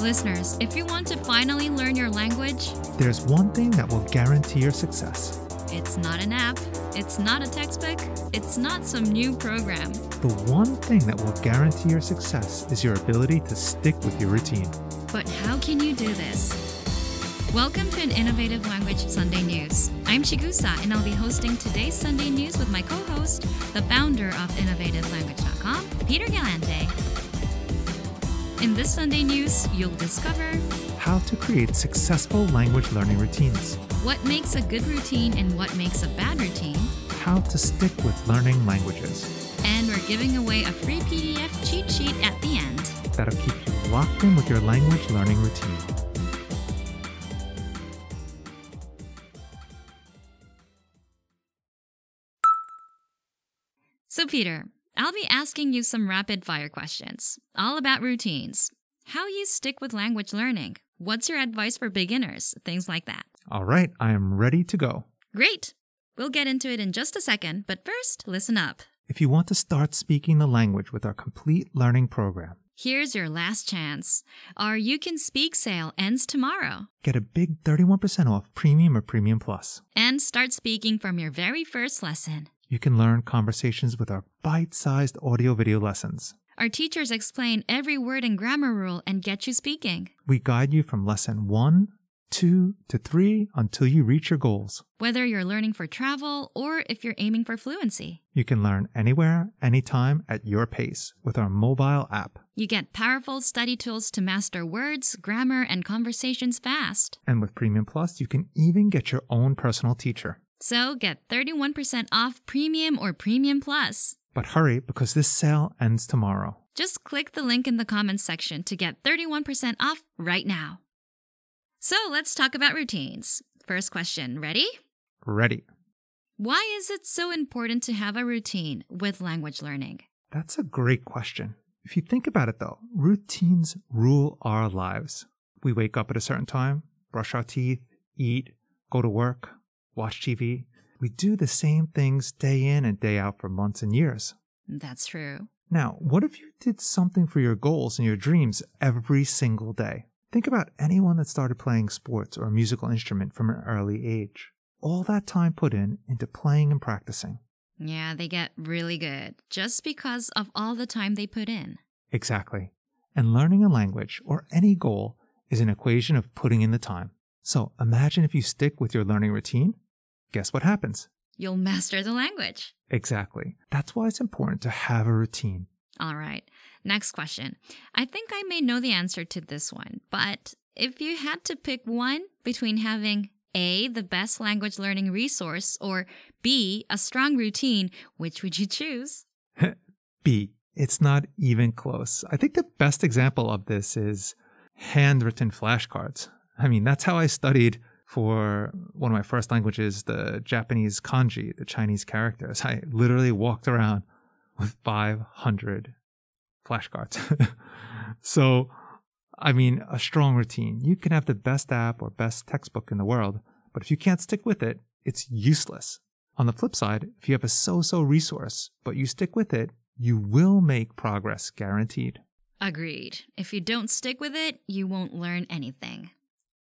Listeners, if you want to finally learn your language, There's one thing that will guarantee your success. it's not an app, it's not a textbook, it's not some new program. The one thing that will guarantee your success is your ability to stick with your routine. But how can you do this? Welcome to an Innovative Language Sunday News. I'm Chigusa, and I'll be hosting today's Sunday News with my co host, the founder of InnovativeLanguage.com, Peter Galante. In this Sunday News, you'll discover How to create successful language learning routines. what makes a good routine and what makes a bad routine, How to stick with learning languages. and we're giving away a free PDF cheat sheet at the end. That'll keep you locked in with your language learning routine. So, Peter, I'll be asking you some rapid fire questions, all about routines. How you stick with language learning. What's your advice for beginners? Things like that. All right, I am ready to go. Great! We'll get into it in just a second, but first, listen up. If you want to start speaking the language with our complete learning program, Here's your last chance. Our You Can Speak sale ends tomorrow. get a big 31% off Premium or Premium Plus. And start speaking from your very first lesson. You can learn conversations with our bite sized audio video lessons. Our teachers explain every word and grammar rule and get you speaking. We guide you from lesson one, two, to three until you reach your goals. Whether you're learning for travel or if you're aiming for fluency. You can learn anywhere, anytime, at your pace with our mobile app. You get powerful study tools to master words, grammar, and conversations fast. And with Premium Plus, you can even get your own personal teacher. So get 31% off Premium or Premium Plus. But hurry because this sale ends tomorrow. Just click the link in the comments section to get 31% off right now. So let's talk about routines. First question, ready? Ready. Why is it so important to have a routine with language learning? That's a great question. If you think about it though, routines rule our lives. We wake up at a certain time, brush our teeth, eat, go to work, watch TV. We do the same things day in and day out for months and years. That's true. Now, what if you did something for your goals and your dreams every single day? Think about anyone that started playing sports or a musical instrument from an early age. All that time put in into playing and practicing. Yeah, they get really good just because of all the time they put in. Exactly. And learning a language or any goal is an equation of putting in the time. So imagine if you stick with your learning routine. Guess what happens? You'll master the language. Exactly. That's why it's important to have a routine. All right. Next question. I think I may know the answer to this one, but if you had to pick one between having A, the best language learning resource, or B, a strong routine, which would you choose? B. It's not even close. I think the best example of this is handwritten flashcards. I mean, that's how I studied for one of my first languages, the Japanese kanji, the Chinese characters. I literally walked around with 500 flashcards. so, I mean, a strong routine. You can have the best app or best textbook in the world, but if you can't stick with it, it's useless. On the flip side, if you have a so so resource, but you stick with it, you will make progress guaranteed. Agreed. If you don't stick with it, you won't learn anything.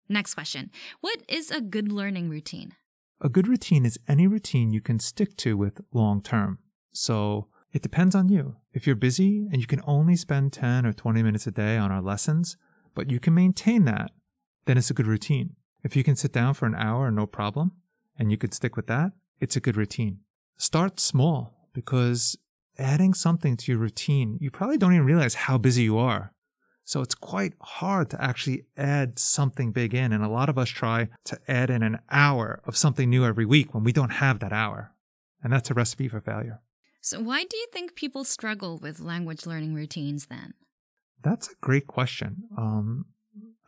Next question. What is a good learning routine? A good routine is any routine you can stick to with long term. So it depends on you. If you're busy and you can only spend 10 or 20 minutes a day on our lessons, but you can maintain that, then it's a good routine. If you can sit down for an hour, no problem, and you could stick with that, it's a good routine. Start small because adding something to your routine, you probably don't even realize how busy you are. So it's quite hard to actually add something big in. And a lot of us try to add in an hour of something new every week when we don't have that hour. And that's a recipe for failure. So, why do you think people struggle with language learning routines then? That's a great question. Um,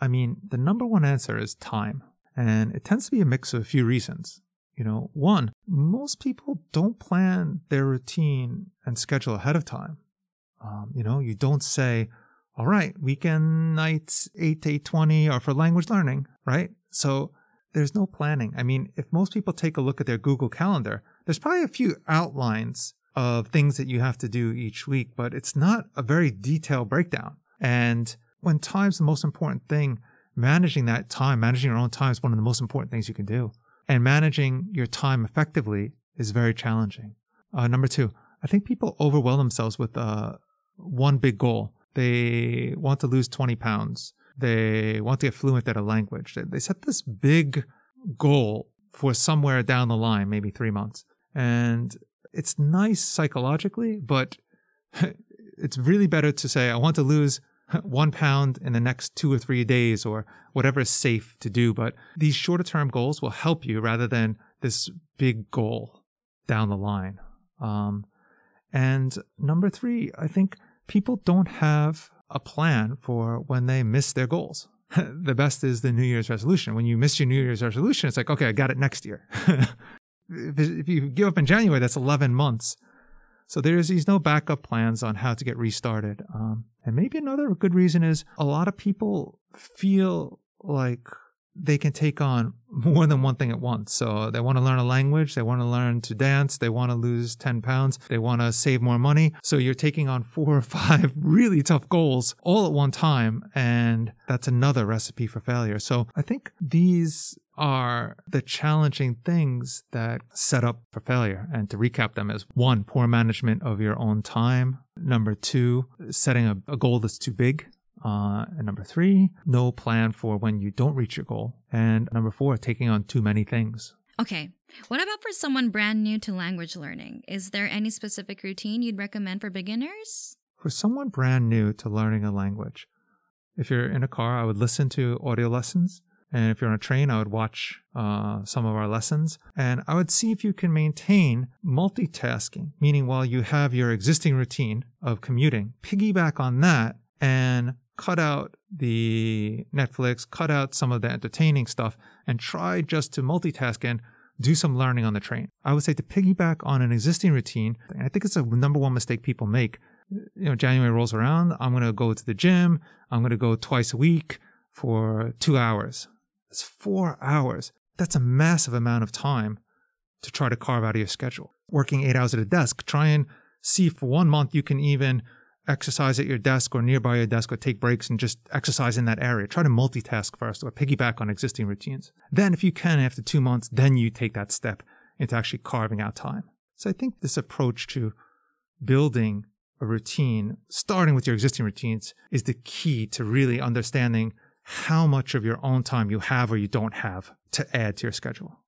I mean, the number one answer is time. And it tends to be a mix of a few reasons. You know, one, most people don't plan their routine and schedule ahead of time. Um, you know, you don't say, all right, weekend nights, 8 to 8.20 are for language learning, right? So there's no planning. I mean, if most people take a look at their Google Calendar, there's probably a few outlines of things that you have to do each week, but it's not a very detailed breakdown. And when time's the most important thing, managing that time, managing your own time is one of the most important things you can do. And managing your time effectively is very challenging. Uh, number two, I think people overwhelm themselves with uh, one big goal. They want to lose 20 pounds. They want to get fluent at a language. They, they set this big goal for somewhere down the line, maybe three months. And it's nice psychologically, but it's really better to say, I want to lose one pound in the next two or three days or whatever is safe to do. But these shorter term goals will help you rather than this big goal down the line. Um, and number three, I think people don't have a plan for when they miss their goals. the best is the New Year's resolution. When you miss your New Year's resolution, it's like, okay, I got it next year. if you give up in January, that's 11 months. So there's these no backup plans on how to get restarted. Um, and maybe another good reason is a lot of people feel like they can take on more than one thing at once. So they want to learn a language, they want to learn to dance, they want to lose 10 pounds, they want to save more money. So you're taking on four or five really tough goals all at one time. And that's another recipe for failure. So I think these are the challenging things that set up for failure. And to recap them as one, poor management of your own time. Number two, setting a, a goal that's too big. Uh, and number three, no plan for when you don't reach your goal. And number four, taking on too many things. Okay. What about for someone brand new to language learning? Is there any specific routine you'd recommend for beginners? For someone brand new to learning a language, if you're in a car, I would listen to audio lessons. And if you're on a train, I would watch uh, some of our lessons. And I would see if you can maintain multitasking, meaning while you have your existing routine of commuting, piggyback on that and cut out the Netflix, cut out some of the entertaining stuff, and try just to multitask and do some learning on the train. I would say to piggyback on an existing routine, I think it's a number one mistake people make. You know, January rolls around, I'm going to go to the gym, I'm going to go twice a week for two hours. It's four hours. That's a massive amount of time to try to carve out of your schedule. Working eight hours at a desk, try and see for one month you can even exercise at your desk or nearby your desk or take breaks and just exercise in that area. Try to multitask first or piggyback on existing routines. Then, if you can, after two months, then you take that step into actually carving out time. So I think this approach to building a routine, starting with your existing routines, is the key to really understanding how much of your own time you have or you don't have to add to your schedule.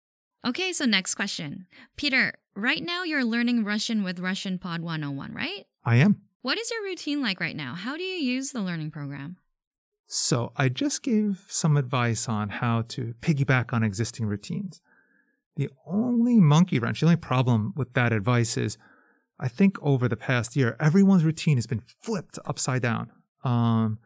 Okay, so next question. Peter, right now you're learning Russian with Russian Pod 101, right? I am. What is your routine like right now? How do you use the learning program? So, I just gave some advice on how to piggyback on existing routines. The only monkey wrench, the only problem with that advice is I think over the past year, everyone's routine has been flipped upside down. Um,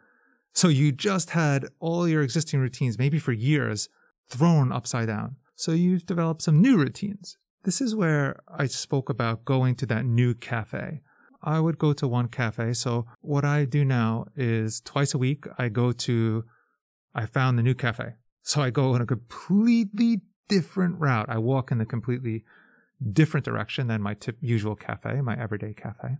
so you just had all your existing routines, maybe for years, thrown upside down. So you've developed some new routines. This is where I spoke about going to that new cafe. I would go to one cafe. So what I do now is twice a week, I go to, I found the new cafe. So I go in a completely different route. I walk in a completely different direction than my tip, usual cafe, my everyday cafe.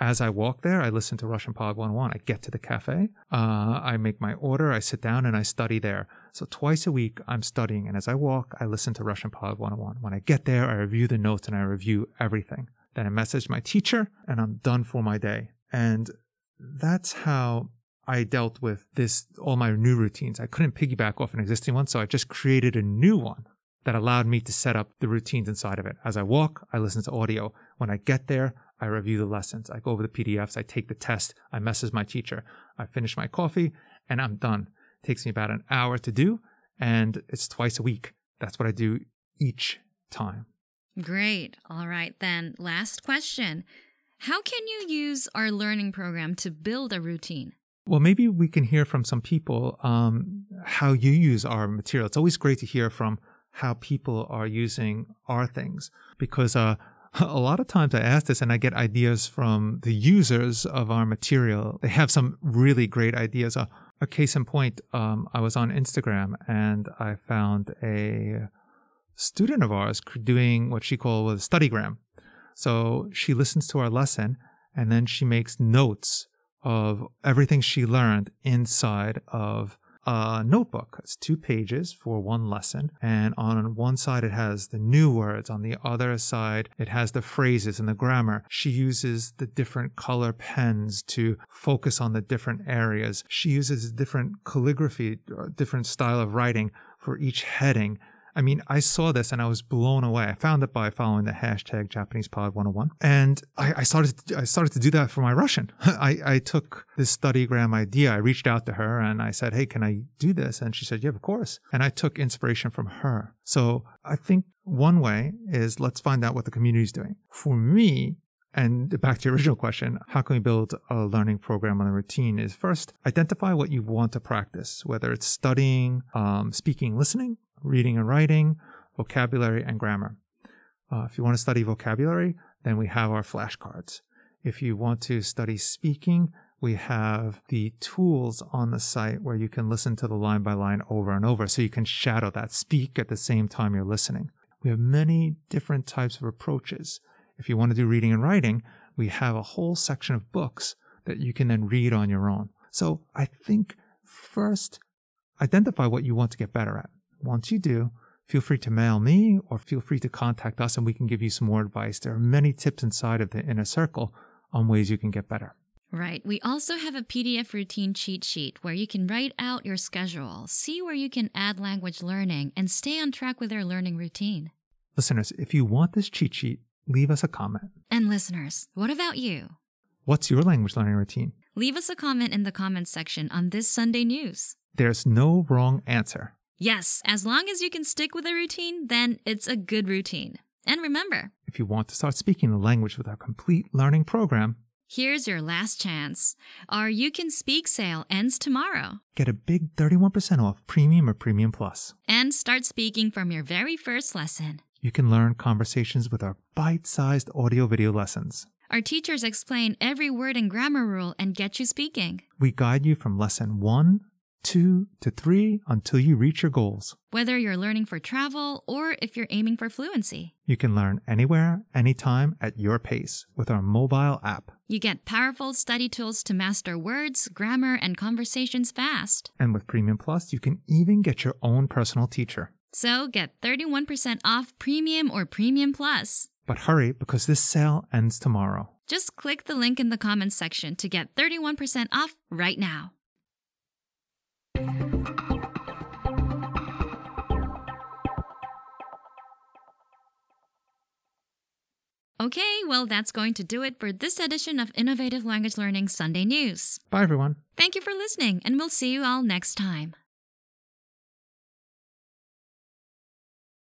As I walk there, I listen to Russian Pod 101. I get to the cafe, uh, I make my order, I sit down and I study there. So twice a week, I'm studying. And as I walk, I listen to Russian Pod 101. When I get there, I review the notes and I review everything. Then I message my teacher and I'm done for my day. And that's how I dealt with this, all my new routines. I couldn't piggyback off an existing one. So I just created a new one that allowed me to set up the routines inside of it. As I walk, I listen to audio. When I get there, I review the lessons. I go over the PDFs. I take the test. I message my teacher. I finish my coffee and I'm done. It takes me about an hour to do and it's twice a week. That's what I do each time. Great. All right. Then last question. How can you use our learning program to build a routine? Well, maybe we can hear from some people um, how you use our material. It's always great to hear from how people are using our things because uh, a lot of times I ask this and I get ideas from the users of our material. They have some really great ideas. Uh, a case in point, um, I was on Instagram and I found a student of ours doing what she called a studygram. So she listens to our lesson and then she makes notes of everything she learned inside of a notebook. It's two pages for one lesson. And on one side, it has the new words. On the other side, it has the phrases and the grammar. She uses the different color pens to focus on the different areas. She uses different calligraphy, uh, different style of writing for each heading. I mean, I saw this and I was blown away. I found it by following the hashtag Japanese Pod 101. And I, I started to, I started to do that for my Russian. I, I took this studygram idea. I reached out to her and I said, Hey, can I do this? And she said, Yeah, of course. And I took inspiration from her. So I think one way is let's find out what the community is doing. For me, and back to your original question, how can we build a learning program on a routine? Is first identify what you want to practice, whether it's studying, um, speaking, listening, reading and writing, vocabulary, and grammar. Uh, if you want to study vocabulary, then we have our flashcards. If you want to study speaking, we have the tools on the site where you can listen to the line by line over and over so you can shadow that, speak at the same time you're listening. We have many different types of approaches. If you want to do reading and writing, we have a whole section of books that you can then read on your own. So I think first, identify what you want to get better at. Once you do, feel free to mail me or feel free to contact us and we can give you some more advice. There are many tips inside of the inner circle on ways you can get better. Right. We also have a PDF routine cheat sheet where you can write out your schedule, see where you can add language learning, and stay on track with your learning routine. Listeners, if you want this cheat sheet, leave us a comment. And listeners, what about you? What's your language learning routine? Leave us a comment in the comments section on this Sunday news. There's no wrong answer. Yes, as long as you can stick with a routine, then it's a good routine. And remember, if you want to start speaking the language with our complete learning program, here's your last chance. Our You Can Speak sale ends tomorrow. Get a big 31% off Premium or Premium Plus. And start speaking from your very first lesson. You can learn conversations with our bite sized audio video lessons. Our teachers explain every word and grammar rule and get you speaking. We guide you from lesson one two to three until you reach your goals. Whether you're learning for travel or if you're aiming for fluency, you can learn anywhere, anytime at your pace with our mobile app. You get powerful study tools to master words, grammar, and conversations fast. And with Premium Plus, you can even get your own personal teacher. So get 31% off Premium or Premium Plus. But hurry because this sale ends tomorrow. Just click the link in the comments section to get 31% off right now. Okay, well, that's going to do it for this edition of Innovative Language Learning Sunday News. Bye, everyone. Thank you for listening, and we'll see you all next time.